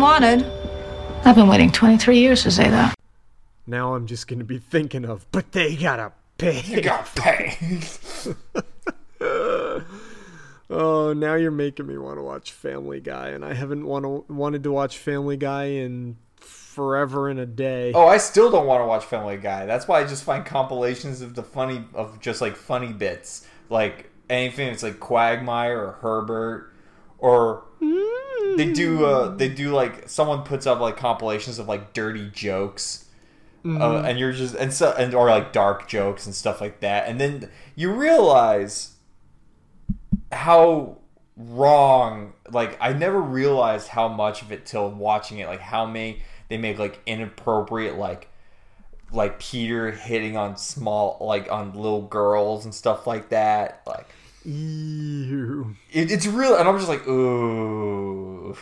FBI's most unwanted. I've been waiting 23 years to say that. Now I'm just gonna be thinking of, but they gotta pay. You got pay. Oh, now you're making me want to watch Family Guy, and I haven't want to, wanted to watch Family Guy in forever and a day. oh, I still don't want to watch Family Guy. That's why I just find compilations of the funny, of just like funny bits. Like anything that's like Quagmire or Herbert or they do uh they do like someone puts up like compilations of like dirty jokes uh, and you're just and so and or like dark jokes and stuff like that and then you realize how wrong like i never realized how much of it till watching it like how many they make like inappropriate like like peter hitting on small like on little girls and stuff like that like Ew. it, it's real and i'm just like ooh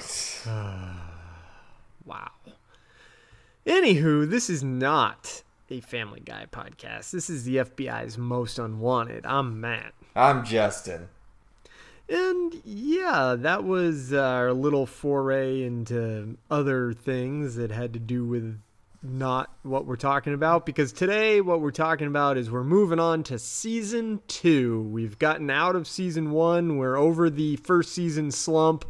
Wow. Anywho, this is not a Family Guy podcast. This is the FBI's Most Unwanted. I'm Matt. i'm justin And yeah, that was our little foray into other things that had to do with not what we're talking about because today what we're talking about is we're moving on to season two. We've gotten out of season one, we're over the first season slump,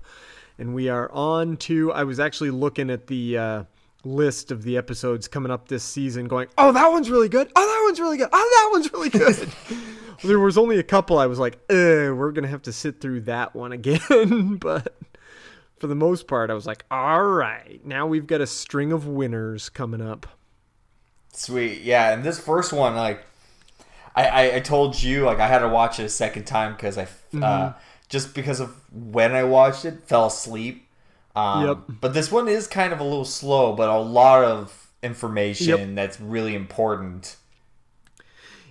and we are on to. I was actually looking at the uh, list of the episodes coming up this season, going, oh, that one's really good. Oh, that one's really good. Oh, that one's really good. there was only a couple I was like, we're gonna have to sit through that one again. but for the most part, I was like, all right, now we've got a string of winners coming up. Sweet, yeah. And this first one, like, I, I, I told you, like, I had to watch it a second time because I, uh, just because of when I watched it, fell asleep. Um, Yep. But this one is kind of a little slow, but a lot of information Yep. that's really important.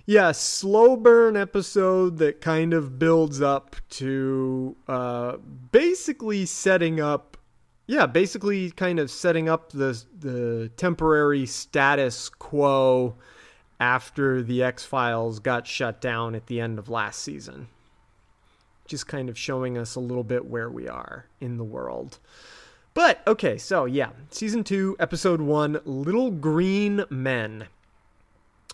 Yeah, slow burn episode that kind of builds up to uh, basically setting up, yeah, basically kind of setting up the the temporary status quo after the X Files got shut down at the end of last season. Just kind of showing us a little bit where we are in the world. But okay, so yeah, season two, episode one, Little Green Men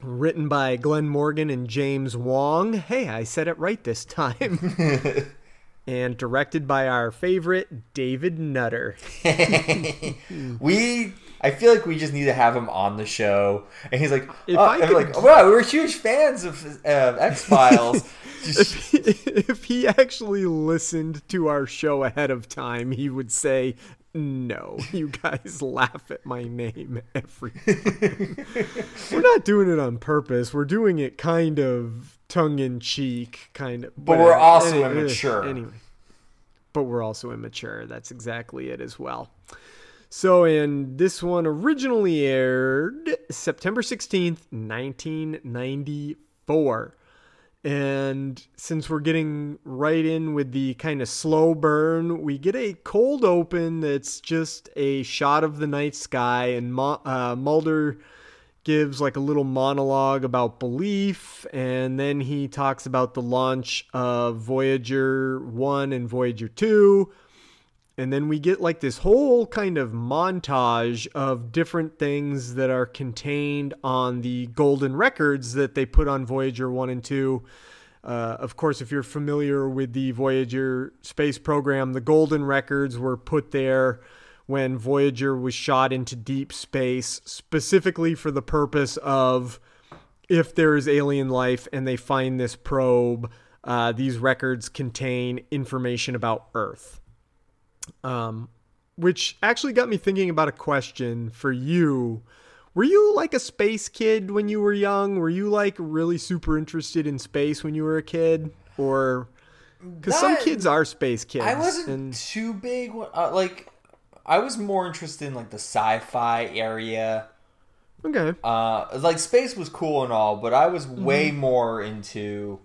written by Glenn Morgan and James Wong. Hey, I said it right this time. and directed by our favorite David Nutter. we, I feel like we just need to have him on the show. And he's like, If oh, I could- like, wow, we're huge fans of uh, X Files. if, if he actually listened to our show ahead of time, he would say, "No, you guys laugh at my name every time." We're not doing it on purpose. We're doing it kind of tongue in cheek, kind of. But we're also immature. Anyway, but we're also immature. That's exactly it as well. So, and this one originally aired September 16th, 1994. And since we're getting right in with the kind of slow burn, we get a cold open that's just a shot of the night sky, and uh, Mulder gives like a little monologue about belief, and then he talks about the launch of Voyager 1 and Voyager 2. And then we get like this whole kind of montage of different things that are contained on the golden records that they put on Voyager 1 and 2. Uh, of course, if you're familiar with the Voyager space program, the golden records were put there when Voyager was shot into deep space, specifically for the purpose of if there is alien life and they find this probe, uh, these records contain information about Earth um, which actually got me thinking about a question for you. Were you like a space kid when you were young? Were you like really super interested in space when you were a kid? Or Because some kids are space kids. I wasn't and- too big. Uh, like, I was more interested in like the sci-fi area. okay. Uh, like space was cool and all, but I was way Mm-hmm. more into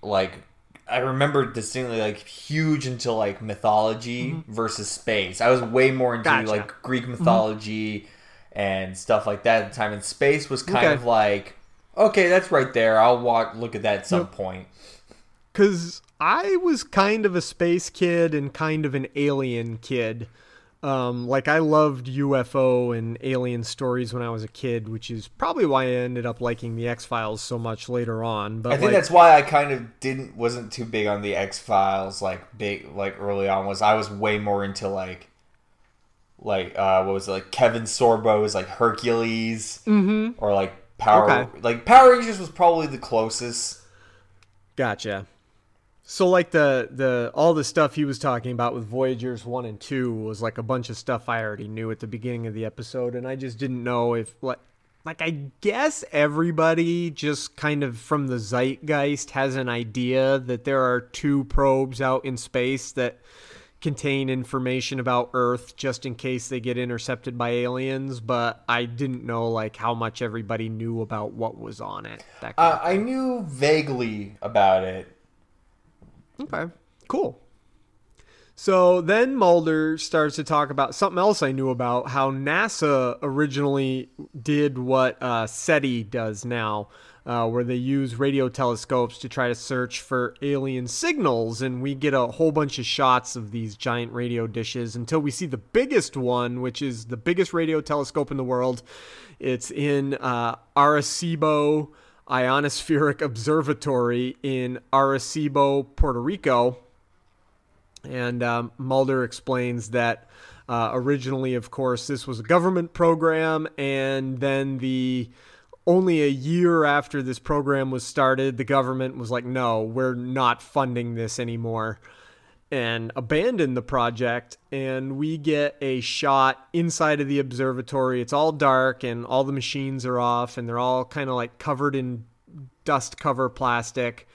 like I remember distinctly like huge into like mythology versus space. I was way more into Mm-hmm. Gotcha. Mm-hmm. like Greek mythology and stuff like that at the time. And space was kind Okay. of like okay, that's right there. I'll walk look at that at some Yep. point. Because I was kind of a space kid and kind of an alien kid. Um, like I loved UFO and alien stories when I was a kid, which is probably why I ended up liking the X Files so much later on. But I think like, that's why I kind of didn't wasn't too big on the X Files like big like early on was I was way more into like like uh what was it like Kevin Sorbo's like Hercules or like Power Mm-hmm. Okay. like Power Rangers was probably the closest. Gotcha. So like the the all the stuff he was talking about with Voyagers 1 and 2 was like a bunch of stuff I already knew at the beginning of the episode and I just didn't know if like like I guess everybody just kind of from the zeitgeist has an idea that there are two probes out in space that contain information about Earth just in case they get intercepted by aliens, but I didn't know like how much everybody knew about what was on it. That Uh, I knew vaguely about it. Okay, cool. So then Mulder starts to talk about something else I knew about how NASA originally did what uh, SETI does now, uh, where they use radio telescopes to try to search for alien signals. And we get a whole bunch of shots of these giant radio dishes until we see the biggest one, which is the biggest radio telescope in the world. It's in uh, Arecibo Ionospheric Observatory in Arecibo, Puerto Rico. And um, Mulder explains that uh, originally, of course, this was a government program, and then the only a year after this program was started, the government was like, "No, we're not funding this anymore," and abandon the project. And we get a shot inside of the observatory. It's all dark, and all the machines are off, and they're all kind of like covered in dust cover plastic.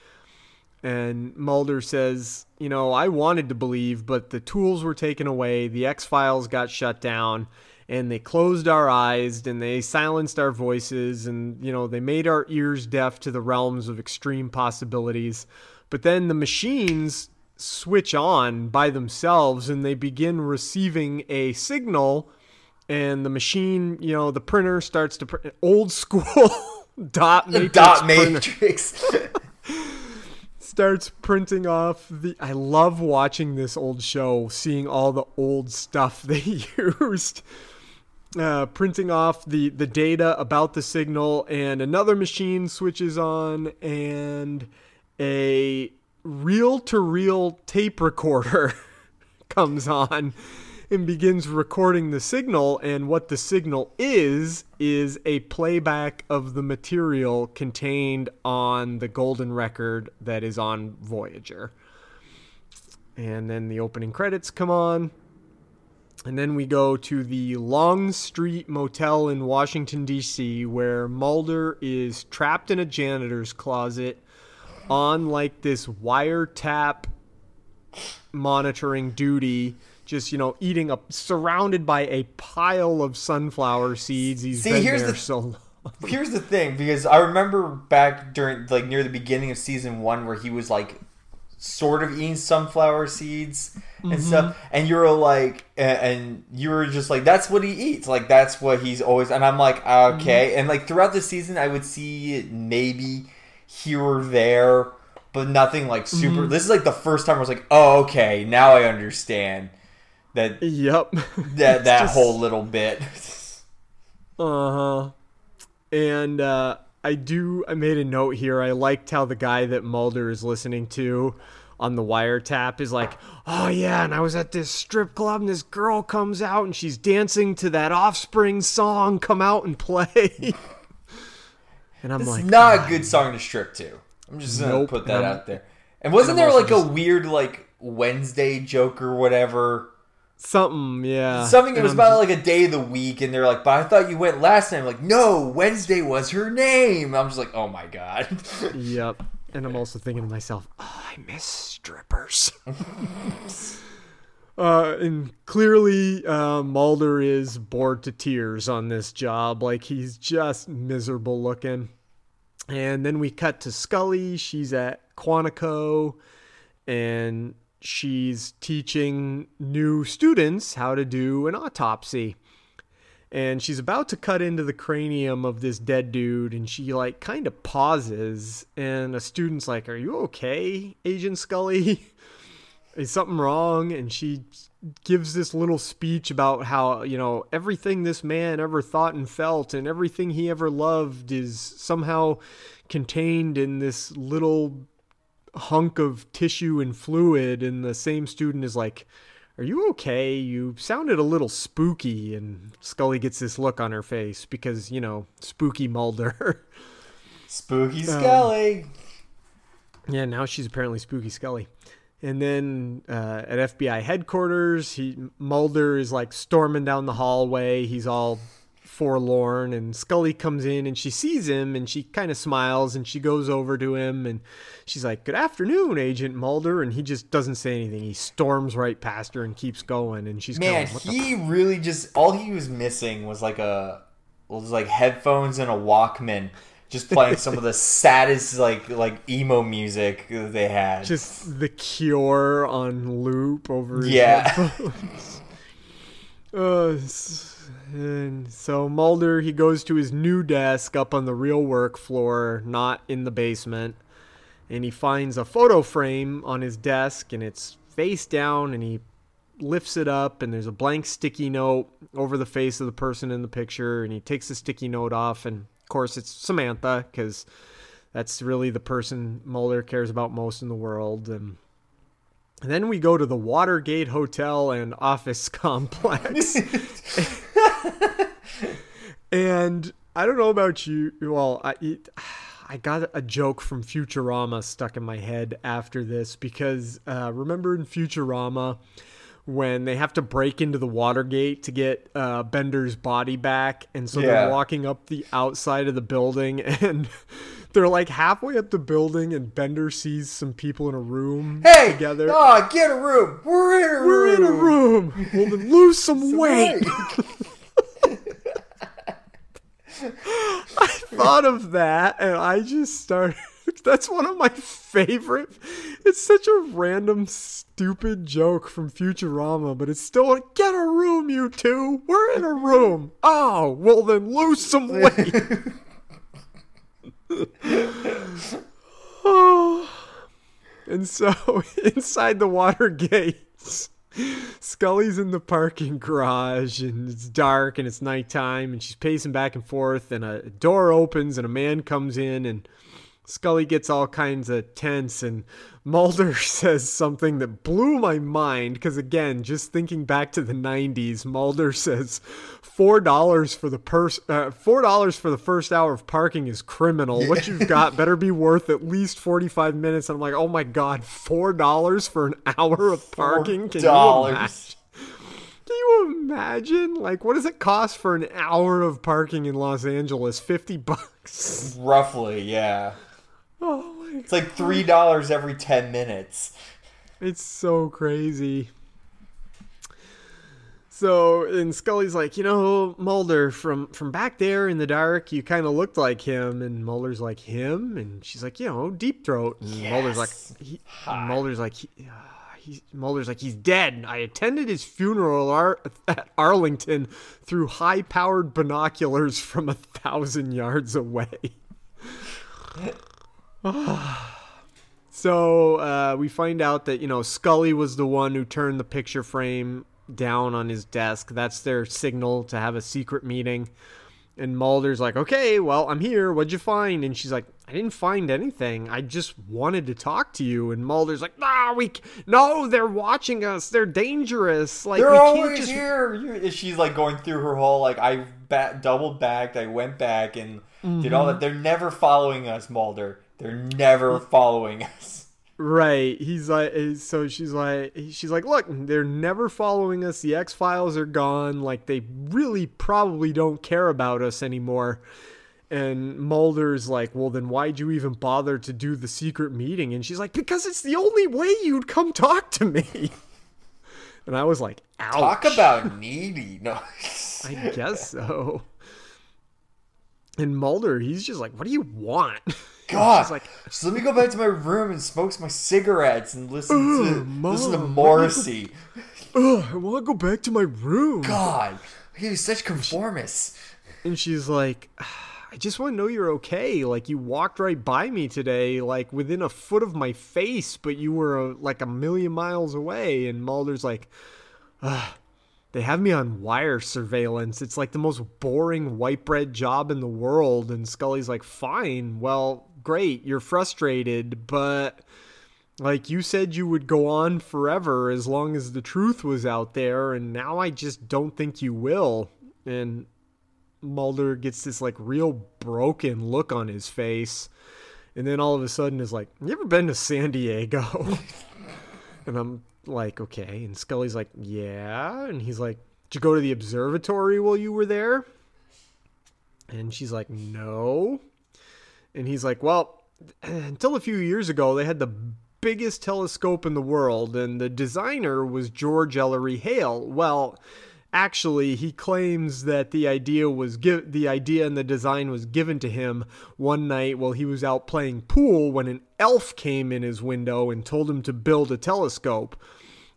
And Mulder says, You know, I wanted to believe, but the tools were taken away. The X Files got shut down, and they closed our eyes and they silenced our voices, and, you know, they made our ears deaf to the realms of extreme possibilities. But then the machines switch on by themselves and they begin receiving a signal, and the machine, you know, the printer starts to print old school. dot matrix Dot matrix. starts printing off the I love watching this old show, seeing all the old stuff they used. Uh, printing off the, the data about the signal, and another machine switches on, and a reel to reel tape recorder comes on and begins recording the signal. And what the signal is, is a playback of the material contained on the golden record that is on Voyager. And then the opening credits come on. And then we go to the Long Street Motel in Washington, D.C., where Mulder is trapped in a janitor's closet on like this wiretap monitoring duty just you know eating up surrounded by a pile of sunflower seeds. He's See, been here's there the- so long. Here's the thing, because I remember back during like near the beginning of season one where he was like sort of eating sunflower seeds and mm-hmm. stuff, and you were like, and you were just like, that's what he eats, like that's what he's always, and I'm like, mm-hmm. okay, and like throughout the season, I would see maybe here or there, but nothing like super. This is like the first time I was like, oh, okay, now I understand that yep that that just- whole little bit. Uh-huh. And uh I do I made a note here. I liked how the guy that Mulder is listening to on the wiretap is like, "Oh yeah, and I was at this strip club and this girl comes out and she's dancing to that Offspring song, come out and play." and I'm It's like, not a good song to strip to. I'm just gonna Nope, put that and out there. And wasn't and there like also a weird like Wednesday joke or whatever? something, yeah. Something it was I'm about like a day of the week, and they're like, "But I thought you went last time." Like, no, Wednesday was her name. I'm just like, oh my god. Yep. and I'm also thinking to myself, oh, I miss strippers. uh, and clearly, uh, Mulder is bored to tears on this job. Like he's just miserable looking. And then we cut to Scully. She's at Quantico, and she's teaching new students how to do an autopsy and she's about to cut into the cranium of this dead dude and she like kind of pauses and a student's like are you okay agent scully is something wrong and she gives this little speech about how you know everything this man ever thought and felt and everything he ever loved is somehow contained in this little hunk of tissue and fluid and the same student is like are you okay? You sounded a little spooky. And Scully gets this look on her face because, you know, spooky Mulder. Spooky Scully. Um, yeah, now she's apparently Spooky Scully. And then uh, at FBI headquarters, he Mulder is like storming down the hallway. He's all forlorn and Scully comes in and she sees him and she kind of smiles and she goes over to him and she's like, "Good afternoon, Agent Mulder," and he just doesn't say anything. He storms right past her and keeps going and she's Man, going, he really just all he was missing was like a was like headphones and a Walkman just playing some of the saddest like like emo music they had. Just the Cure on loop over yeah. uh, and so Mulder, he goes to his new desk up on the real work floor, not in the basement, and he finds a photo frame on his desk, and it's face down, and he lifts it up, and there's a blank sticky note over the face of the person in the picture, and he takes the sticky note off, and course it's Samantha, because that's really the person Mulder cares about most in the world, and then we go to the Watergate Hotel and Office Complex. and I don't know about you. Well, I it, I got a joke from Futurama stuck in my head after this because uh, remember in Futurama when they have to break into the Watergate to get uh, Bender's body back, and so yeah. they're walking up the outside of the building and. They're like halfway up the building, and Bender sees some people in a room hey, together. Oh, get a room. We're in a room. We're in a room. Well, then lose some, some weight. I thought of that and I just started. That's one of my favorite. It's such a random, stupid joke from Futurama, but it's still like, get a room, you two. We're in a room. Oh, well, then lose some weight. oh. And so inside the water gates, Scully's in the parking garage and it's dark and it's nighttime and she's pacing back and forth and a door opens and a man comes in and Scully gets all kinds of tense and Mulder says something that blew my mind because again, just thinking back to the 90s, Mulder says $4 for the pers- uh, $4 for the first hour of parking is criminal. What you've got better be worth at least 45 minutes. And I'm like, "Oh my god, $4 for an hour of parking? Can you imagine?" Can you imagine? Like, what does it cost for an hour of parking in Los Angeles? 50 bucks. Roughly, yeah. Oh my It's like three dollars every ten minutes. It's so crazy. So and Scully's like, you know, Mulder from from back there in the dark, you kind of looked like him, and Mulder's like him, and she's like, you know, deep throat, and yes. Mulder's like, he, Mulder's like, he, uh, he, Mulder's like, he's dead. I attended his funeral Ar- at Arlington through high-powered binoculars from a thousand yards away. so uh, we find out that you know Scully was the one who turned the picture frame down on his desk. That's their signal to have a secret meeting. And Mulder's like, "Okay, well, I'm here. What'd you find?" And she's like, "I didn't find anything. I just wanted to talk to you." And Mulder's like, "Nah, we no, they're watching us. They're dangerous. Like they're we always just." here. She's like going through her whole like I ba- doubled back. I went back and mm-hmm. did all that. They're never following us, Mulder. They're never following us. Right. He's like, eh, so she's like, she's like, look, they're never following us. The X Files are gone. Like, they really probably don't care about us anymore. And Mulder's like, well, then why'd you even bother to do the secret meeting? And she's like, because it's the only way you'd come talk to me. And I was like, ouch. Talk about needy. No. I guess so. And Mulder, he's just like, what do you want? God, like, so let me go back to my room and smoke my cigarettes and listen to Ugh, listen to Morrissey. Ugh, I want to go back to my room. God, he's such conformist. And she's like, I just want to know you're okay. Like, you walked right by me today, like within a foot of my face, but you were uh, like a million miles away. And Mulder's like, Ugh, they have me on wire surveillance. It's like the most boring white bread job in the world. And Scully's like, fine. Well, great. You're frustrated, but like you said you would go on forever as long as the truth was out there. And now I just don't think you will. And Mulder gets this like real broken look on his face. And then all of a sudden is like, You ever been to San Diego? and I'm like, Okay. And Scully's like, Yeah. And he's like, Did you go to the observatory while you were there? And she's like, No. And he's like, Well, until a few years ago, they had the biggest telescope in the world, and the designer was George Ellery Hale. Well, actually he claims that the idea was give the idea and the design was given to him one night while he was out playing pool when an elf came in his window and told him to build a telescope.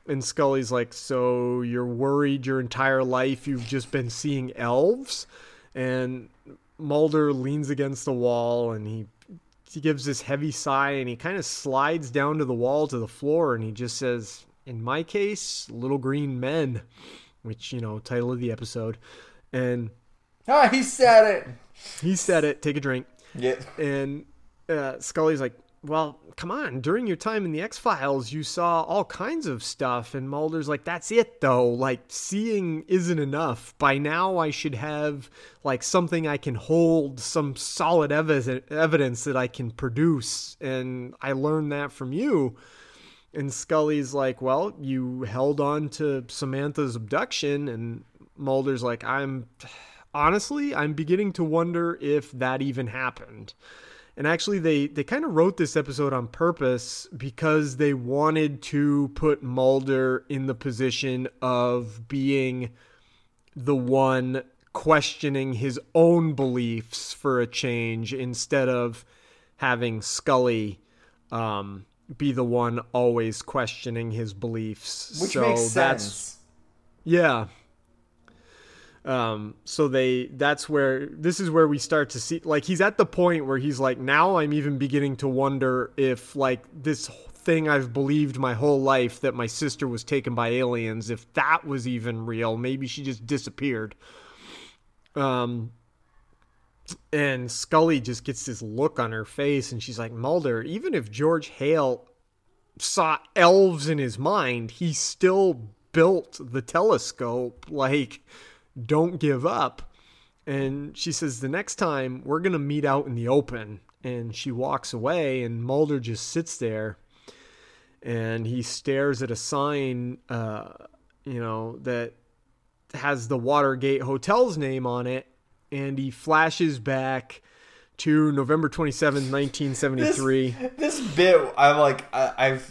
And Scully's like, "So you're worried your entire life you've just been seeing elves?" And Mulder leans against the wall and he he gives this heavy sigh and he kind of slides down to the wall to the floor and he just says, "In my case, little green men." which you know title of the episode and Ah, he said it. he said it take a drink Yeah. and uh, scully's like well come on. During your time in the x-files you saw all kinds of stuff and mulder's like that's it though. Like seeing isn't enough. By now i should have like something i can hold some solid evi- evidence that i can produce. And i learned that from you. And Scully's like, "Well, you held on to Samantha's abduction," and Mulder's like, "I'm honestly, I'm beginning to wonder if that even happened." And actually, they they kind of wrote this episode on purpose because they wanted to put Mulder in the position of being the one questioning his own beliefs for a change instead of having Scully um, be the one always questioning his beliefs. Which so makes that's sense. yeah. Um, so they that's where this is where we start to see like he's at the point where he's like now I'm even beginning to wonder if like this thing I've believed my whole life that my sister was taken by aliens if that was even real maybe she just disappeared. Um and Scully just gets this look on her face and she's like Mulder even if George Hale saw elves in his mind he still built the telescope like don't give up. And she says, the next time we're going to meet out in the open. And she walks away, and Mulder just sits there and he stares at a sign, uh, you know, that has the Watergate Hotel's name on it. And he flashes back to November 27th, 1973. This bit, I'm like, I,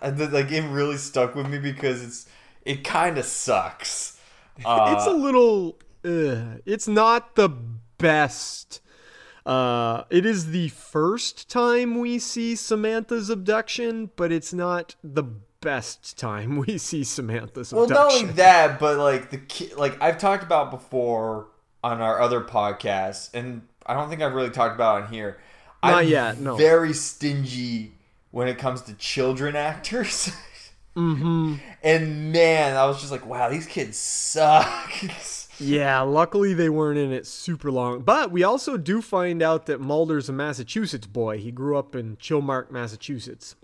I've, like, it really stuck with me because it's, it kind of sucks. Uh, it's a little uh, it's not the best uh, it is the first time we see Samantha's abduction, but it's not the best time we see Samantha's well, abduction. not only that, but like the ki- like I've talked about before on our other podcasts, and I don't think I've really talked about it on here. Not I'm yet, no. Very stingy when it comes to children actors. Mm-hmm. And man, I was just like, wow, these kids suck. Yeah, luckily they weren't in it super long. But we also do find out that Mulder's a Massachusetts boy. He grew up in Chilmark, Massachusetts.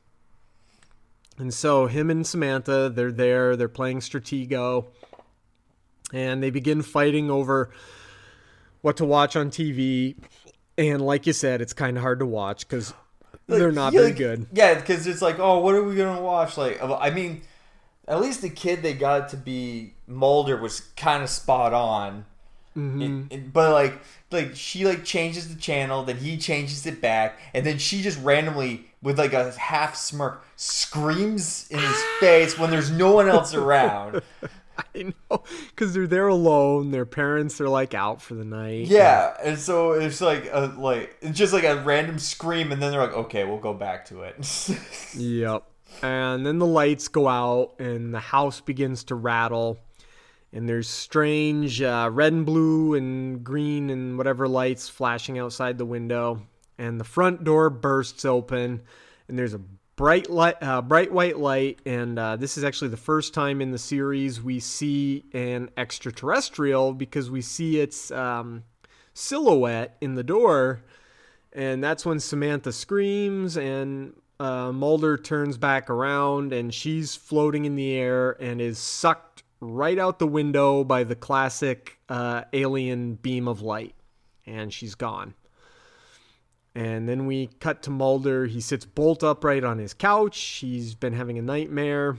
And so him and Samantha, they're there, they're playing Stratego, and they begin fighting over what to watch on TV. And like you said, it's kind of hard to watch because they're not very like- good. Yeah, because it's like, oh, what are we gonna watch? Like, I mean, at least the kid they got to be Mulder was kind of spot on. Mm-hmm. It- it- but like like she like changes the channel, then he changes it back, and then she just randomly with like a half smirk screams in his face when there's no one else around. I know, because they're there alone. Their parents are like out for the night. Yeah, and so it's like a like it's just like a random scream, and then they're like, okay, we'll go back to it. Yep. And then the lights go out and the house begins to rattle. And there's strange uh, red and blue and green and whatever lights flashing outside the window. And the front door bursts open. And there's a bright light, uh, bright white light. And uh, this is actually the first time in the series we see an extraterrestrial because we see its um, silhouette in the door. And that's when Samantha screams and uh, Mulder turns back around and she's floating in the air and is sucked right out the window by the classic uh, alien beam of light. And she's gone. And then we cut to Mulder. He sits bolt upright on his couch. He's been having a nightmare.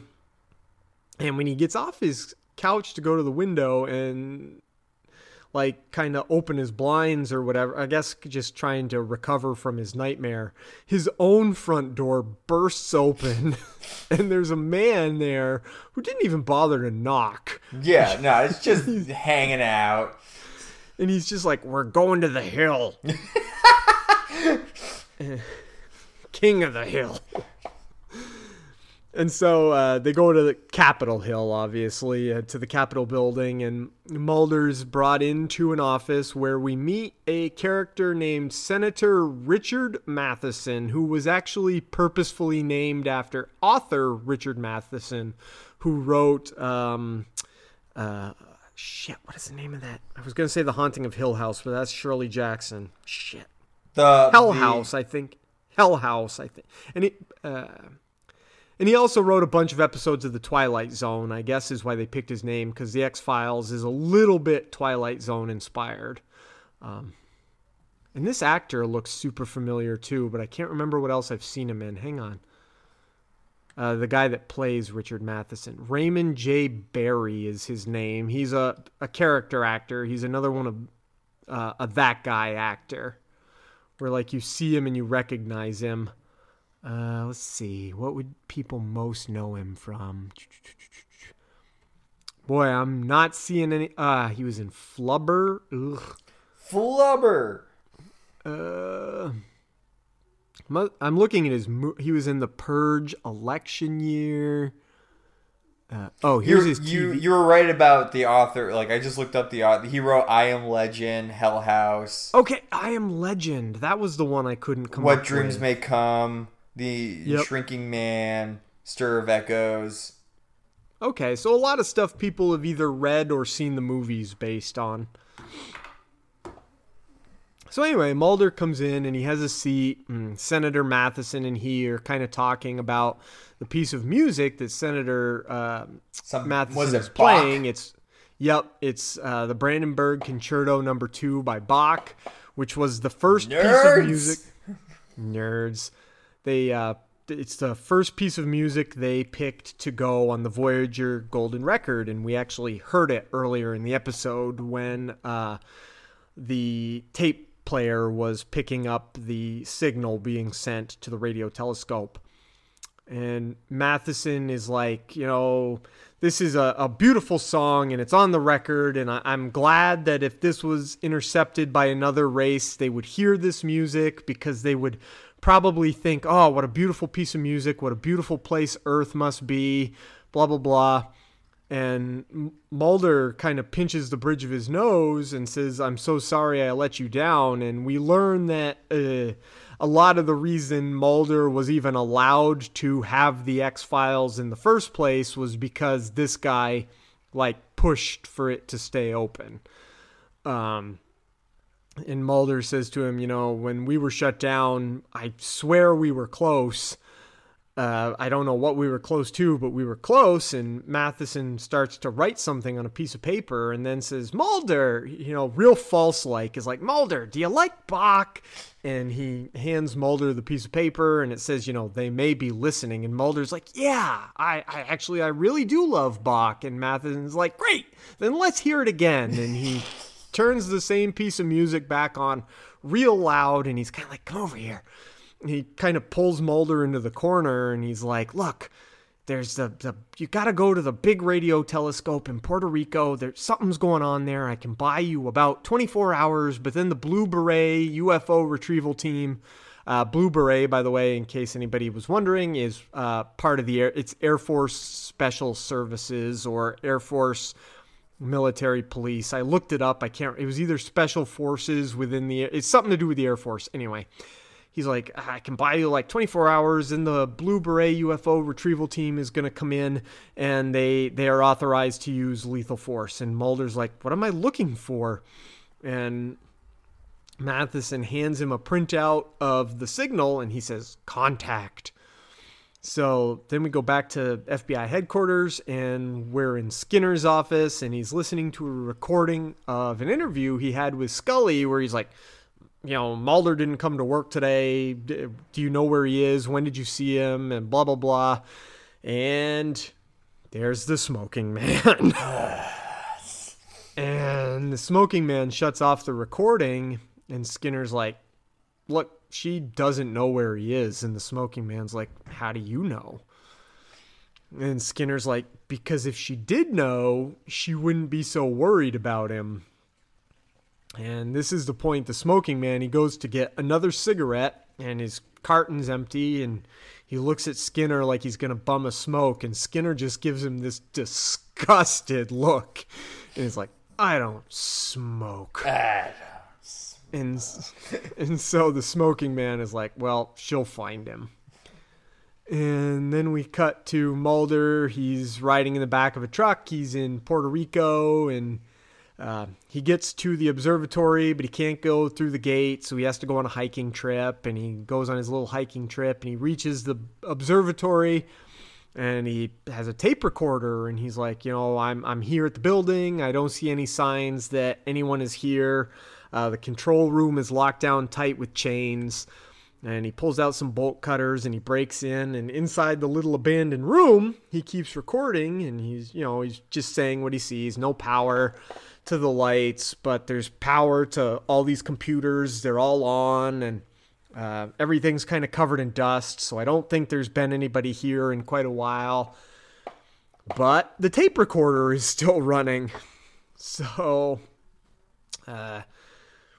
And when he gets off his couch to go to the window and like kind of open his blinds or whatever. I guess just trying to recover from his nightmare. His own front door bursts open and there's a man there who didn't even bother to knock. yeah, no, it's just hanging out. And he's just like, "We're going to the hill." King of the hill. And so uh, they go to the Capitol Hill, obviously, uh, to the Capitol building, and Mulder's brought into an office where we meet a character named Senator Richard Matheson, who was actually purposefully named after author Richard Matheson, who wrote. Um, uh, shit, what is the name of that? I was going to say The Haunting of Hill House, but that's Shirley Jackson. Shit. The Hell the- House, I think. Hell House, I think. And it, uh, and he also wrote a bunch of episodes of the Twilight Zone. I guess is why they picked his name because the X Files is a little bit Twilight Zone inspired. Um, and this actor looks super familiar too, but I can't remember what else I've seen him in. Hang on. Uh, the guy that plays Richard Matheson, Raymond J. Barry is his name. He's a, a character actor. He's another one of uh, a that guy actor where like you see him and you recognize him. Uh, let's see, what would people most know him from? Boy, I'm not seeing any. Ah, he was in Flubber. Ugh. Flubber. Uh, I'm looking at his. He was in the Purge election year. Uh, oh, here's You're, his you TV. you were right about the author. Like I just looked up the author. He wrote "I Am Legend," "Hell House," Okay, I am Legend. That was the one I couldn't come "What Dreams with. May Come," "The Yep. Shrinking Man," "Stir of Echoes. Okay, so a lot of stuff people have either read or seen the movies based on. So anyway, Mulder comes in and he has a seat. And Senator Matheson and he are kind of talking about the piece of music that Senator uh, Some Matheson is Bach? playing. It's yep, it's uh, the Brandenburg Concerto Number Two by Bach, which was the first piece of music. Nerds, they uh, it's the first piece of music they picked to go on the Voyager Golden Record, and we actually heard it earlier in the episode when uh, the tape player was picking up the signal being sent to the radio telescope. And Matheson is like, you know, this is a, a beautiful song and it's on the record. And I, I'm glad that if this was intercepted by another race, they would hear this music because they would probably think, oh, what a beautiful piece of music, what a beautiful place Earth must be, blah, blah, blah. And Mulder kind of pinches the bridge of his nose and says, I'm so sorry I let you down. And we learn that uh, a lot of the reason Mulder was even allowed to have the X Files in the first place was because this guy, like, pushed for it to stay open. Um, and Mulder says to him, You know, when we were shut down, I swear we were close. Uh, I don't know what we were close to, but we were close. And Matheson starts to write something on a piece of paper and then says, Mulder, you know, real false like, is like, Mulder, do you like Bach? And he hands Mulder the piece of paper and it says, you know, they may be listening. And Mulder's like, yeah, I, I actually, I really do love Bach. And Matheson's like, great, then let's hear it again. And he turns the same piece of music back on real loud and he's kind of like, come over here. He kind of pulls Mulder into the corner and he's like, look, there's the, the you got to go to the big radio telescope in Puerto Rico. There's something's going on there. I can buy you about 24 hours, but then the Blue Beret UFO retrieval team uh, Blue Beret, by the way, in case anybody was wondering, is uh, part of the Air, it's Air Force Special Services or Air Force Military Police. I looked it up. I can't. It was either Special Forces within the. It's something to do with the Air Force. Anyway, he's like, ah, I can buy you like 24 hours, and the Blue Beret UFO retrieval team is going to come in, and they they are authorized to use lethal force. And Mulder's like, what am I looking for? And Matheson hands him a printout of the signal and he says, contact. So then we go back to FBI headquarters and we're in Skinner's office and he's listening to a recording of an interview he had with Scully where he's like, you know, Mulder didn't come to work today. Do you know where he is? When did you see him? And blah, blah, blah. And there's the smoking man. and the smoking man shuts off the recording and Skinner's like, look, she doesn't know where he is. And the smoking man's like, how do you know? And Skinner's like, because if she did know, she wouldn't be so worried about him. And this is the point the smoking man, he goes to get another cigarette and his carton's empty and he looks at Skinner like he's going to bum a smoke and Skinner just gives him this disgusted look. And he's like, I don't smoke and and so the smoking man is like, well, she'll find him. And then we cut to Mulder. He's riding in the back of a truck. He's in Puerto Rico, and uh, he gets to the observatory, but he can't go through the gate, so he has to go on a hiking trip. And he goes on his little hiking trip, and he reaches the observatory, and he has a tape recorder, and he's like, you know, I'm I'm here at the building. I don't see any signs that anyone is here. Uh, the control room is locked down tight with chains. And he pulls out some bolt cutters and he breaks in. And inside the little abandoned room, he keeps recording and he's, you know, he's just saying what he sees. No power to the lights, but there's power to all these computers. They're all on and uh, everything's kind of covered in dust. So I don't think there's been anybody here in quite a while. But the tape recorder is still running. So, uh,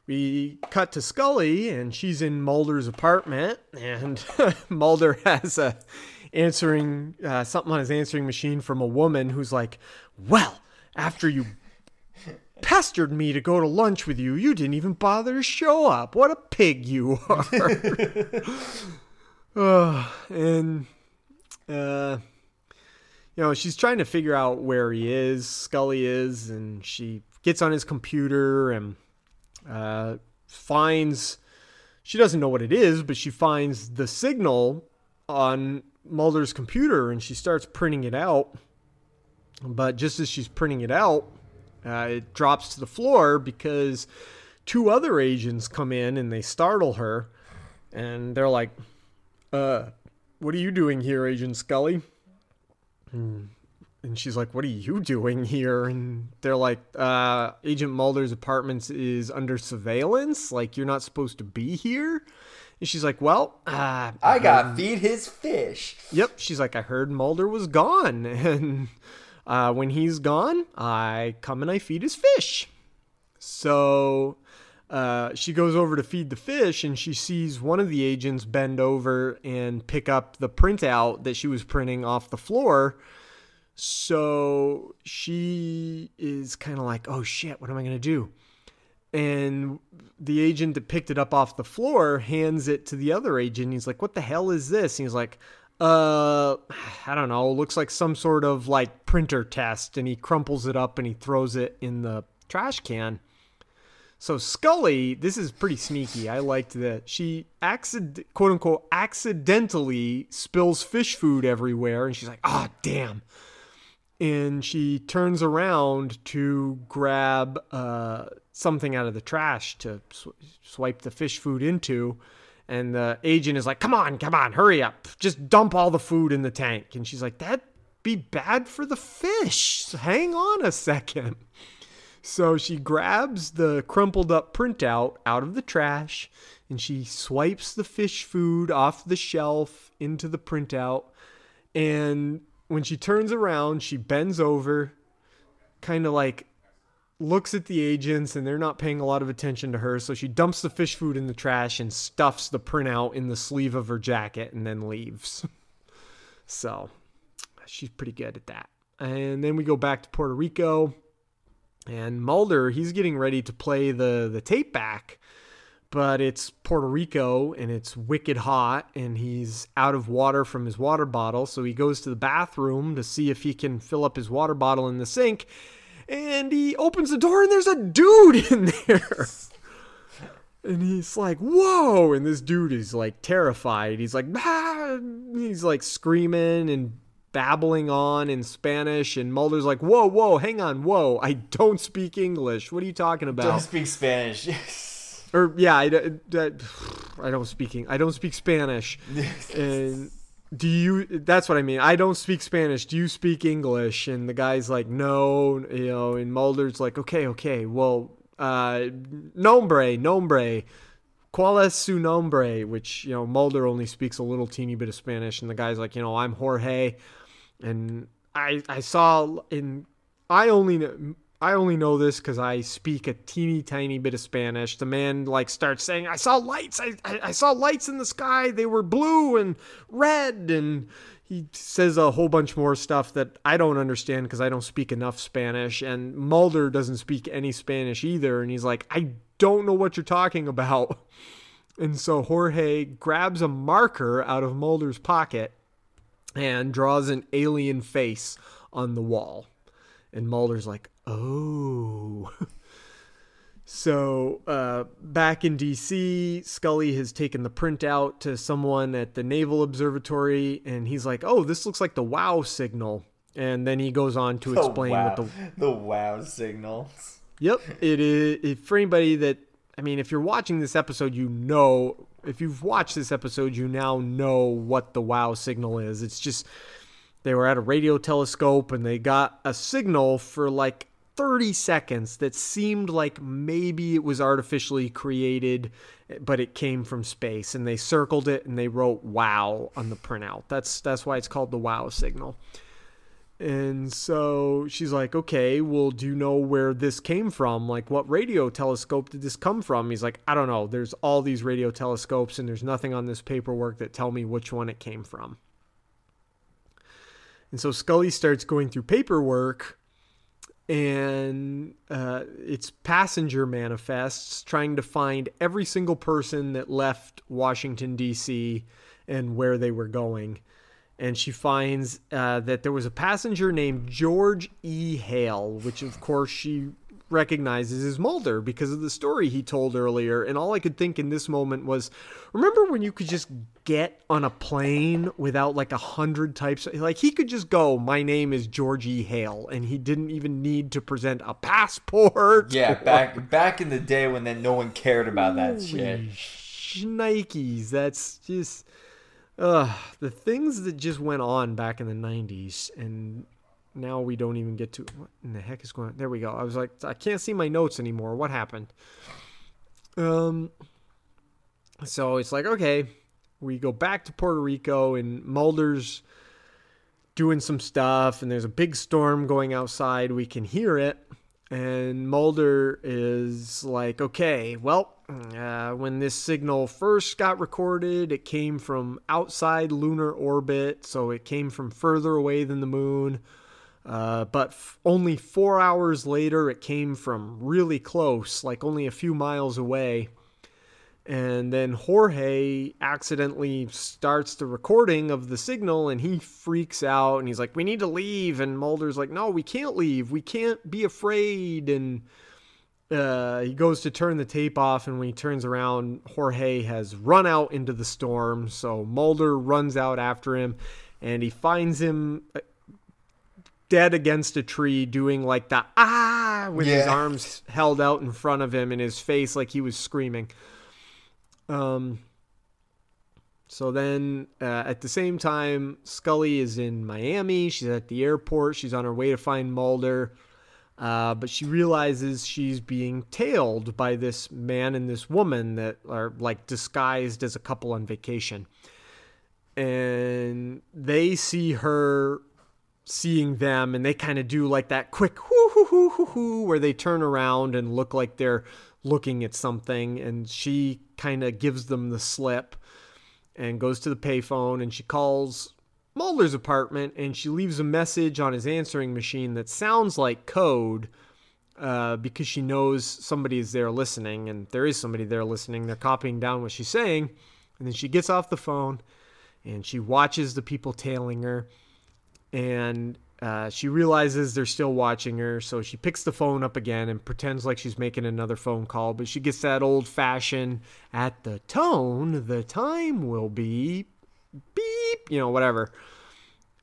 we cut to Scully, and she's in Mulder's apartment, and Mulder has a answering uh, something on his answering machine from a woman who's like, "Well, after you pestered me to go to lunch with you, you didn't even bother to show up. What a pig you are!" uh, and uh, you know, she's trying to figure out where he is, Scully is, and she gets on his computer and uh, finds she doesn't know what it is, but she finds the signal on Mulder's computer and she starts printing it out. But just as she's printing it out, uh, it drops to the floor because two other agents come in and they startle her. And they're like, uh, what are you doing here, Agent Scully? Hmm and she's like, "What are you doing here?" And they're like, uh, "Agent Mulder's apartment is under surveillance. Like, you're not supposed to be here." And she's like, "Well, uh, I got feed his fish." Yep. She's like, "I heard Mulder was gone, and uh, when he's gone, I come and I feed his fish." So uh, she goes over to feed the fish and she sees one of the agents bend over and pick up the printout that she was printing off the floor so she is kind of like, oh shit, what am I going to do? And the agent that picked it up off the floor hands it to the other agent. He's like, what the hell is this? And he's like, uh, I don't know. Looks like some sort of like printer test. And he crumples it up and he throws it in the trash can. So Scully, this is pretty sneaky. I liked that she accident quote unquote accidentally spills fish food everywhere, and she's like, "Ah, oh, damn." and she turns around to grab uh, something out of the trash to sw- swipe the fish food into. And the agent is like, come on, come on, hurry up. Just dump all the food in the tank. And she's like, that'd be bad for the fish. Hang on a second. So she grabs the crumpled up printout out of the trash and she swipes the fish food off the shelf into the printout. And when she turns around, she bends over, kind of like looks at the agents and they're not paying a lot of attention to her. So she dumps the fish food in the trash and stuffs the printout in the sleeve of her jacket and then leaves. so she's pretty good at that. And then we go back to Puerto Rico and Mulder, he's getting ready to play the, the tape back, but it's Puerto Rico and it's wicked hot and he's out of water from his water bottle. So he goes to the bathroom to see if he can fill up his water bottle in the sink and he opens the door and there's a dude in there. And he's like, "Whoa!" And this dude is like terrified. He's like, ah! he's like screaming and babbling on in Spanish. And Mulder's like, "Whoa, whoa, hang on, whoa! I don't speak English. What are you talking about?" Don't speak Spanish. Yes. Or yeah, I, I, I don't speaking. I don't speak Spanish. and do you that's what i mean. I don't speak spanish. Do you speak english? And the guy's like no you know and mulder's like okay okay well uh nombre nombre. Cuál es su nombre? Which you know mulder only speaks a little teeny bit of spanish. And the guy's like you know i'm jorge. And i i saw in i only I only know this because I speak a teeny tiny bit of Spanish. The man like starts saying, "I saw lights. I, I, I saw lights in the sky. They were blue and red." And he says a whole bunch more stuff that I don't understand because I don't speak enough Spanish. And Mulder doesn't speak any Spanish either. And he's like, "I don't know what you're talking about." And so Jorge grabs a marker out of Mulder's pocket and draws an alien face on the wall. And Mulder's like, oh. so uh, back in DC, Scully has taken the printout to someone at the Naval Observatory, and he's like, oh, this looks like the WOW signal. And then he goes on to explain wow. what the the wow signal. Yep, it is. If, for anybody that, I mean, if you're watching this episode, you know. If you've watched this episode, you now know what the wow signal is. It's just they were at a radio telescope and they got a signal for like 30 seconds that seemed like maybe it was artificially created, but it came from space. And they circled it and they wrote "wow" on the printout. That's that's why it's called the "wow" signal. And so she's like, "Okay, well, do you know where this came from? Like, what radio telescope did this come from?" He's like, "I don't know. There's all these radio telescopes, and there's nothing on this paperwork that tell me which one it came from." And so Scully starts going through paperwork and uh, it's passenger manifests trying to find every single person that left Washington, D.C. and where they were going. And she finds uh, that there was a passenger named George E. Hale, which of course she recognizes as Mulder because of the story he told earlier. And all I could think in this moment was remember when you could just get on a plane without like a hundred types? Like he could just go, My name is Georgie Hale, and he didn't even need to present a passport. Yeah, back back in the day when then no one cared about that shit. Nikes, that's just uh the things that just went on back in the 90s and now we don't even get to what in the heck is going on? There we go. I was like, I can't see my notes anymore. What happened? Um, so it's like, okay, we go back to Puerto Rico and Mulder's doing some stuff and there's a big storm going outside. We can hear it. And Mulder is like, okay, well, uh, when this signal first got recorded, it came from outside lunar orbit, so it came from further away than the moon. Uh, but f- only four hours later, it came from really close, like only a few miles away. And then Jorge accidentally starts the recording of the signal and he freaks out and he's like, We need to leave. And Mulder's like, No, we can't leave. We can't be afraid. And uh, he goes to turn the tape off. And when he turns around, Jorge has run out into the storm. So Mulder runs out after him and he finds him uh, dead against a tree doing like the ah with yeah. his arms held out in front of him and his face like he was screaming um so then uh, at the same time scully is in miami she's at the airport she's on her way to find mulder Uh, but she realizes she's being tailed by this man and this woman that are like disguised as a couple on vacation. And they see her seeing them and they kind of do like that quick hoo hoo hoo hoo hoo where they turn around and look like they're looking at something and she kind of gives them the slip and goes to the payphone and she calls Mulder's apartment and she leaves a message on his answering machine that sounds like code uh, because she knows somebody is there listening and there is somebody there listening. They're copying down what she's saying. And then she gets off the phone and she watches the people tailing her and uh, she realizes they're still watching her, so she picks the phone up again and pretends like she's making another phone call. But she gets that old fashioned, at the tone, the time will be beep, you know, whatever.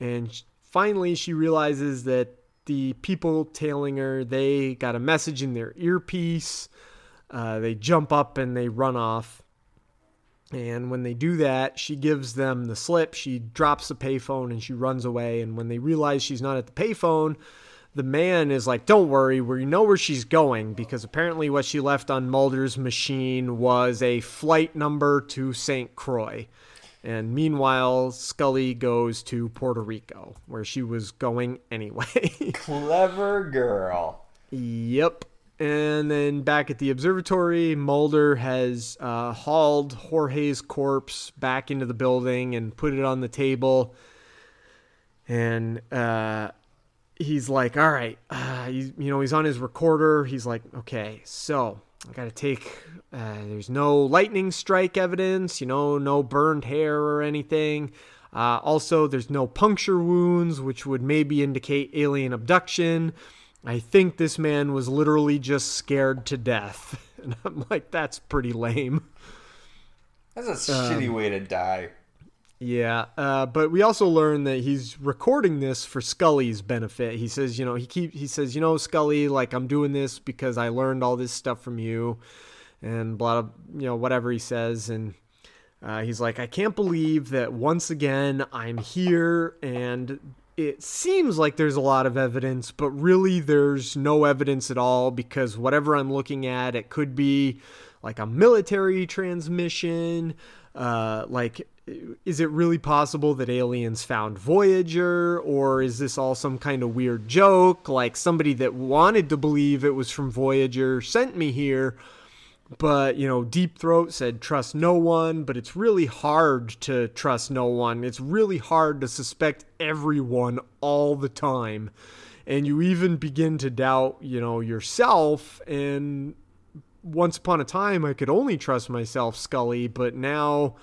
And finally, she realizes that the people tailing her, they got a message in their earpiece. Uh, they jump up and they run off. And when they do that, she gives them the slip. She drops the payphone and she runs away. And when they realize she's not at the payphone, the man is like, Don't worry, we know where she's going because apparently what she left on Mulder's machine was a flight number to St. Croix. And meanwhile, Scully goes to Puerto Rico, where she was going anyway. Clever girl. Yep. And then back at the observatory, Mulder has uh, hauled Jorge's corpse back into the building and put it on the table. And uh, he's like, "All right," uh, you know, he's on his recorder. He's like, "Okay, so I got to take. Uh, there's no lightning strike evidence. You know, no burned hair or anything." Uh, also, there's no puncture wounds, which would maybe indicate alien abduction. I think this man was literally just scared to death. And I'm like, that's pretty lame. That's a shitty way to die. Yeah, uh, but we also learn that he's recording this for Scully's benefit. He says, you know, he keep he says, you know, Scully, like I'm doing this because I learned all this stuff from you, and blah, blah you know, whatever he says, and uh, he's like, I can't believe that once again I'm here, and it seems like there's a lot of evidence, but really there's no evidence at all because whatever I'm looking at, it could be like a military transmission. Uh, like, is it really possible that aliens found Voyager, or is this all some kind of weird joke? Like somebody that wanted to believe it was from Voyager sent me here, but you know deep throat said trust no one but it's really hard to trust no one. It's really hard to suspect everyone all the time. And you even begin to doubt you know yourself. And once upon a time i could only trust myself scully but now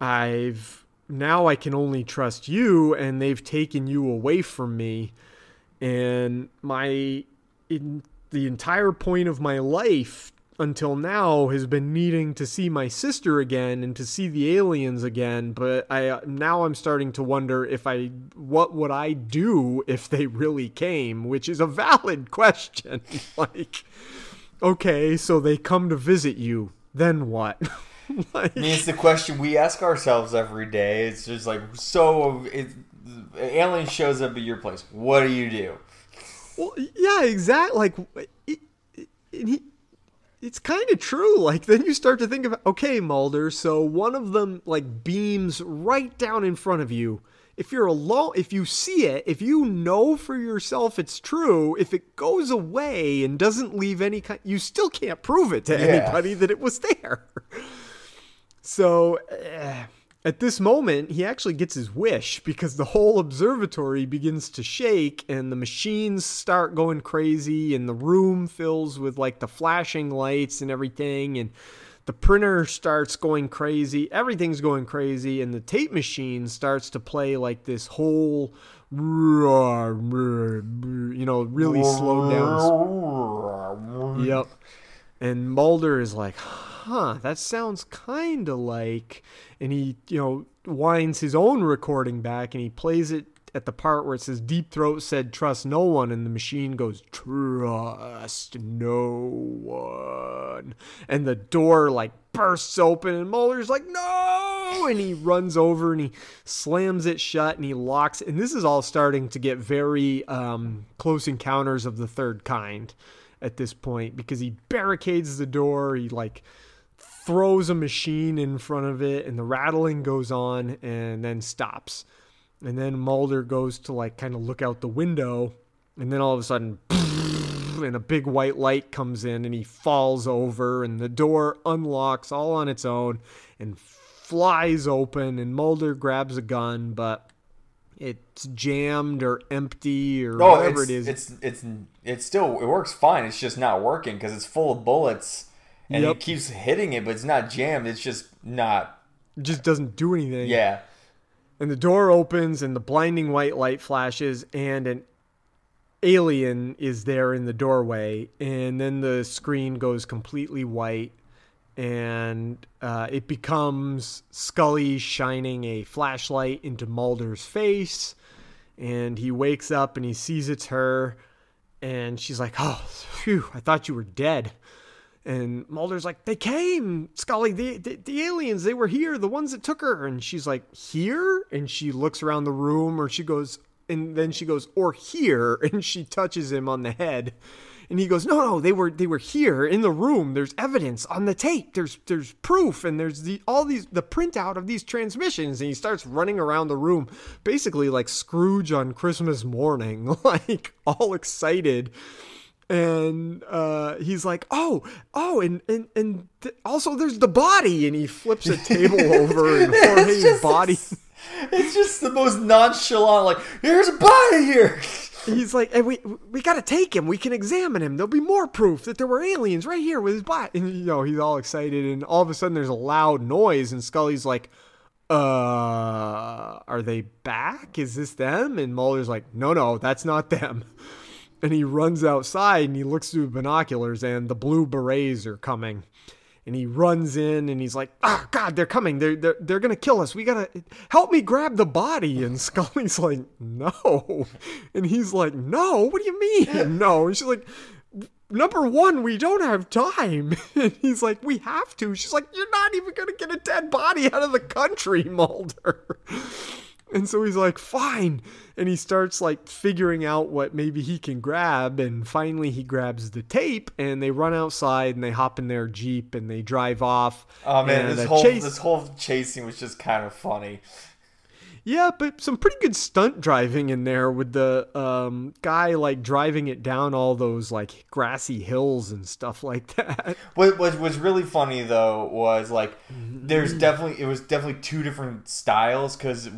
i've now i can only trust you and they've taken you away from me. And my in the entire point of my life until now has been needing to see my sister again and to see the aliens again but i now i'm starting to wonder if i what would i do if they really came which is a valid question like okay so they come to visit you then what like, I mean, it's the question we ask ourselves every day. It's just like, so it, alien shows up at your place. What do you do? well yeah exactly like it, it, he, it's kind of true. Like then you start to think of okay, Mulder. So one of them like beams right down in front of you. If you're alone, if you see it, if you know for yourself it's true, if it goes away and doesn't leave any kind, you still can't prove it to Yeah. anybody that it was there. So eh, at this moment, he actually gets his wish because the whole observatory begins to shake and the machines start going crazy and the room fills with like the flashing lights and everything and the printer starts going crazy. Everything's going crazy and the tape machine starts to play like this whole you know, really slowed down Yep. And Mulder is like, huh, that sounds kind of like. And he, you know, winds his own recording back and he plays it at the part where it says Deep Throat said, trust no one. And the machine goes, trust no one. And the door like bursts open and Mulder's like, no! And he runs over and he slams it shut and he locks. And this is all starting to get very um, close encounters of the third kind at this point because he barricades the door. He like throws a machine in front of it and the rattling goes on and then stops. And then Mulder goes to like kind of look out the window and then all of a sudden and a big white light comes in and he falls over and the door unlocks all on its own and flies open and Mulder grabs a gun but it's jammed or empty or No, whatever it's, it is. it's it's it's still it works fine. It's just not working because it's full of bullets, and Yep. it keeps hitting it, but it's not jammed. It's just not. it just doesn't do anything. Yeah, And the door opens and the blinding white light flashes and an alien is there in the doorway and then the screen goes completely white and uh, it becomes Scully shining a flashlight into Mulder's face and he wakes up and he sees it's her and she's like, "Oh, phew, I thought you were dead." And Mulder's like, they came, Scully, the, the, the aliens, they were here, the ones that took her. And she's like, here? And she looks around the room, or she goes, and then she goes, or here, and she touches him on the head. And he goes, no, no, they were they were here in the room. There's evidence on the tape. There's there's proof, and there's the all these the printout of these transmissions. And he starts running around the room, basically like Scrooge on Christmas morning, like all excited and uh, he's like, "Oh, oh, and and and th- also there's the body," and he flips a table over, and Jorge's just- body. it's just the most nonchalant. Like, here's a body here. He's like, "And we we gotta take him. We can examine him. There'll be more proof that there were aliens right here with his body." And you know, he's all excited, and all of a sudden there's a loud noise, and Scully's like. Uh, are they back? Is this them? And Mulder's like, no, no, that's not them. And he runs outside and he looks through binoculars and the blue berets are coming. And he runs in and he's like oh god they're coming. They're, they're, they're gonna kill us. We gotta help me grab the body. And scully's like no. And he's like no? What do you mean no? And she's like number one we don't have time. And he's like we have to. She's like you're not even gonna get a dead body out of the country mulder and so he's like, fine. And he starts like figuring out what maybe he can grab. And finally he grabs the tape and they run outside and they hop in their Jeep and they drive off. Oh man, this whole chase- this whole chasing was just kind of funny. Yeah, but some pretty good stunt driving in there with the um, guy like driving it down all those like grassy hills and stuff like that. What was was really funny though was like there's definitely it was definitely two different styles because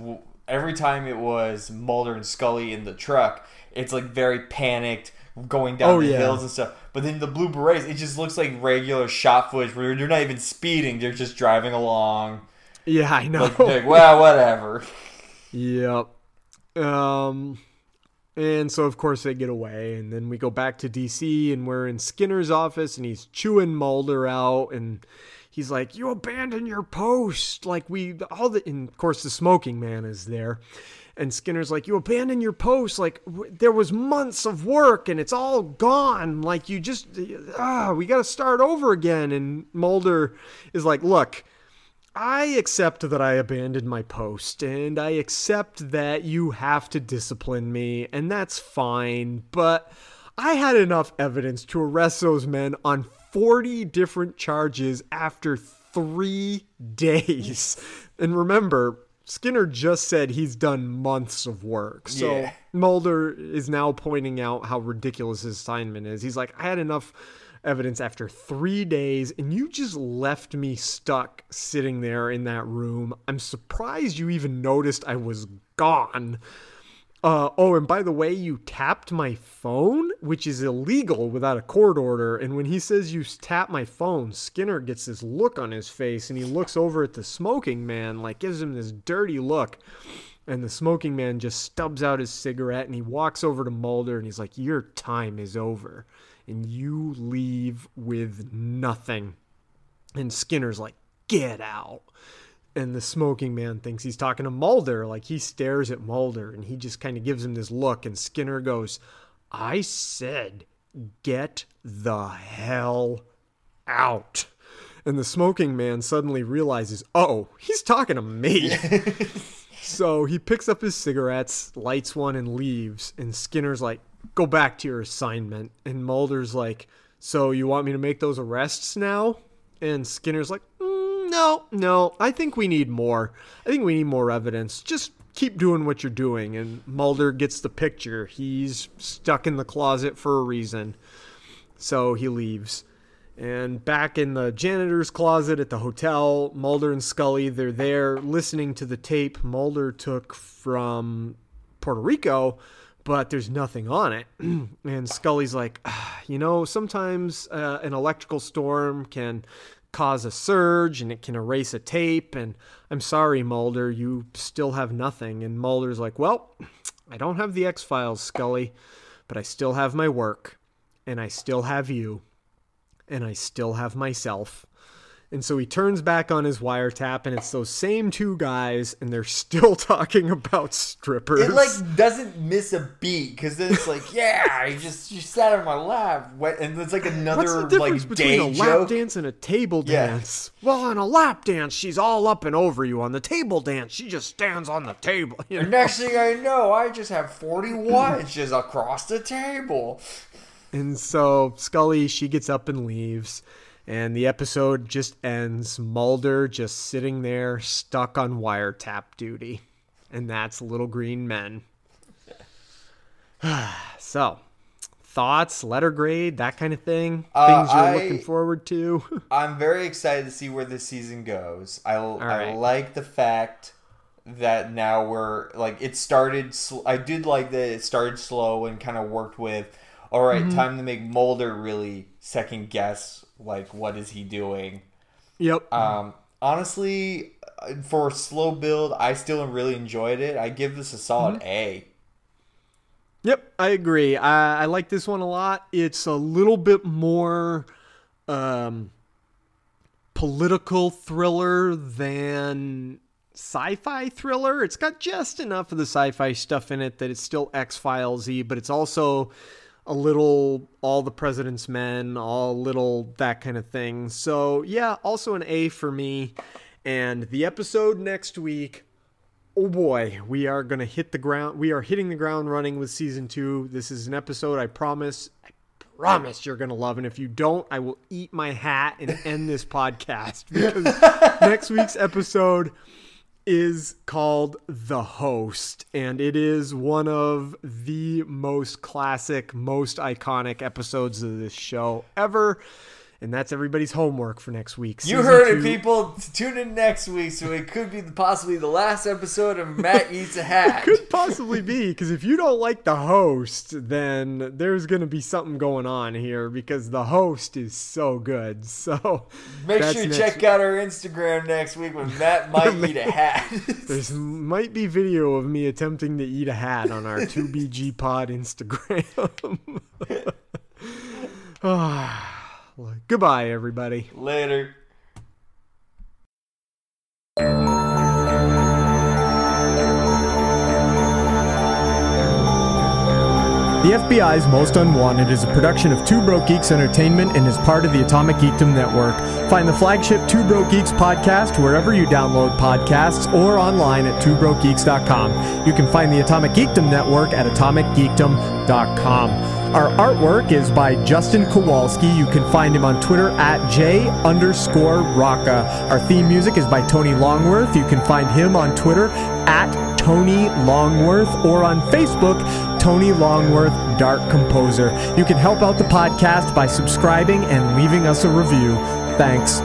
every time it was Mulder and Scully in the truck, it's like very panicked going down Oh, the yeah. hills and stuff. But then the Blue Berets, it just looks like regular shot footage where they're not even speeding; they're just driving along. Yeah, I know. Like, like well, whatever. Yep. Um, and so of course they get away, and then we go back to DC, and we're in Skinner's office, and he's chewing Mulder out, and he's like, "You abandon your post, like we all the." And of course the smoking man is there, and Skinner's like, "You abandon your post, like w- there was months of work, and it's all gone. Like you just ah, we got to start over again." And Mulder is like, "Look." I accept that I abandoned my post, and I accept that you have to discipline me, and that's fine, but I had enough evidence to arrest those men on 40 different charges after three days. And remember, Skinner just said he's done months of work. So Yeah. Mulder is now pointing out how ridiculous his assignment is. He's like, I had enough evidence after three days, and you just left me stuck sitting there in that room. I'm surprised you even noticed I was gone. Uh, oh, and by the way, you tapped my phone, which is illegal without a court order. And when he says you tap my phone, Skinner gets this look on his face and he looks over at the smoking man, like gives him this dirty look. And the smoking man just stubs out his cigarette and he walks over to Mulder and he's like, Your time is over. And you leave with nothing. And Skinner's like, Get out. And the smoking man thinks he's talking to Mulder. Like he stares at Mulder and he just kind of gives him this look. And Skinner goes, I said, get the hell out. And the smoking man suddenly realizes, oh, he's talking to me. so he picks up his cigarettes, lights one, and leaves. And Skinner's like, go back to your assignment. And Mulder's like, so you want me to make those arrests now? And Skinner's like, mm, no, no, I think we need more. I think we need more evidence. Just keep doing what you're doing. And Mulder gets the picture. He's stuck in the closet for a reason. So he leaves. And back in the janitor's closet at the hotel, Mulder and Scully, they're there listening to the tape Mulder took from Puerto Rico, but there's nothing on it. and Scully's like, ah, you know, sometimes uh, an electrical storm can cause a surge and it can erase a tape. And I'm sorry, Mulder, you still have nothing. And Mulder's like, well, I don't have the X Files, Scully, but I still have my work, and I still have you, and I still have myself. And so he turns back on his wiretap, and it's those same two guys, and they're still talking about strippers. It like doesn't miss a beat because then it's like, yeah, I just you sat on my lap, and it's like another What's the difference like between a lap joke. dance and a table Yeah. dance? Well, on a lap dance, she's all up and over you. On the table dance, she just stands on the table. you And know? next thing I know, I just have 41 inches across the table. And so Scully, she gets up and leaves, and the episode just ends. Mulder just sitting there, stuck on wiretap duty. And that's Little Green Men. so, thoughts, letter grade, that kind of thing? Uh, Things you're I- looking forward to? I'm very excited to see where this season goes. I, I like the fact that now we're like it started. Sl- I did like that it started slow and kind of worked with. All right, Mm-hmm. time to make Mulder really second guess. Like, what is he doing? yep. Um, honestly, for a slow build, I still really enjoyed it. I give this a solid Mm-hmm. A. Yep, I agree. I, I like this one a lot. It's a little bit more um, political thriller than sci-fi thriller. It's got just enough of the sci-fi stuff in it that it's still X Filesy, but it's also a little all the president's men, all little that kind of thing. So yeah, also an A for me. And the episode next week oh boy, we are going to hit the ground. We are hitting the ground running with season two. This is an episode I promise, I promise you're going to love. And if you don't, I will eat my hat and end this podcast because next week's episode is called The Host, and it is one of the most classic, most iconic episodes of this show ever. And that's everybody's homework for next week. You heard it, people. Tune in next week, so it could be possibly the last episode of Matt Eats a Hat. could possibly be because if you don't like the host, then there's gonna be something going on here because the host is so good. So Make sure you check week. out our Instagram next week when Matt might eat a hat. There's might be video of me attempting to eat a hat on our 2BG Pod Instagram. Ah. Ah, Goodbye, everybody. Later. The FBI's Most Unwanted is a production of Two Broke Geeks Entertainment and is part of the Atomic Geekdom Network. Find the flagship Two Broke Geeks podcast wherever you download podcasts or online at twobrokegeeks.com. You can find the Atomic Geekdom Network at atomicgeekdom.com. Our artwork is by Justin Kowalski. You can find him on Twitter at J underscore Rocka. Our theme music is by Tony Longworth. You can find him on Twitter at Tony Longworth or on Facebook, Tony Longworth Dark Composer. You can help out the podcast by subscribing and leaving us a review. Thanks.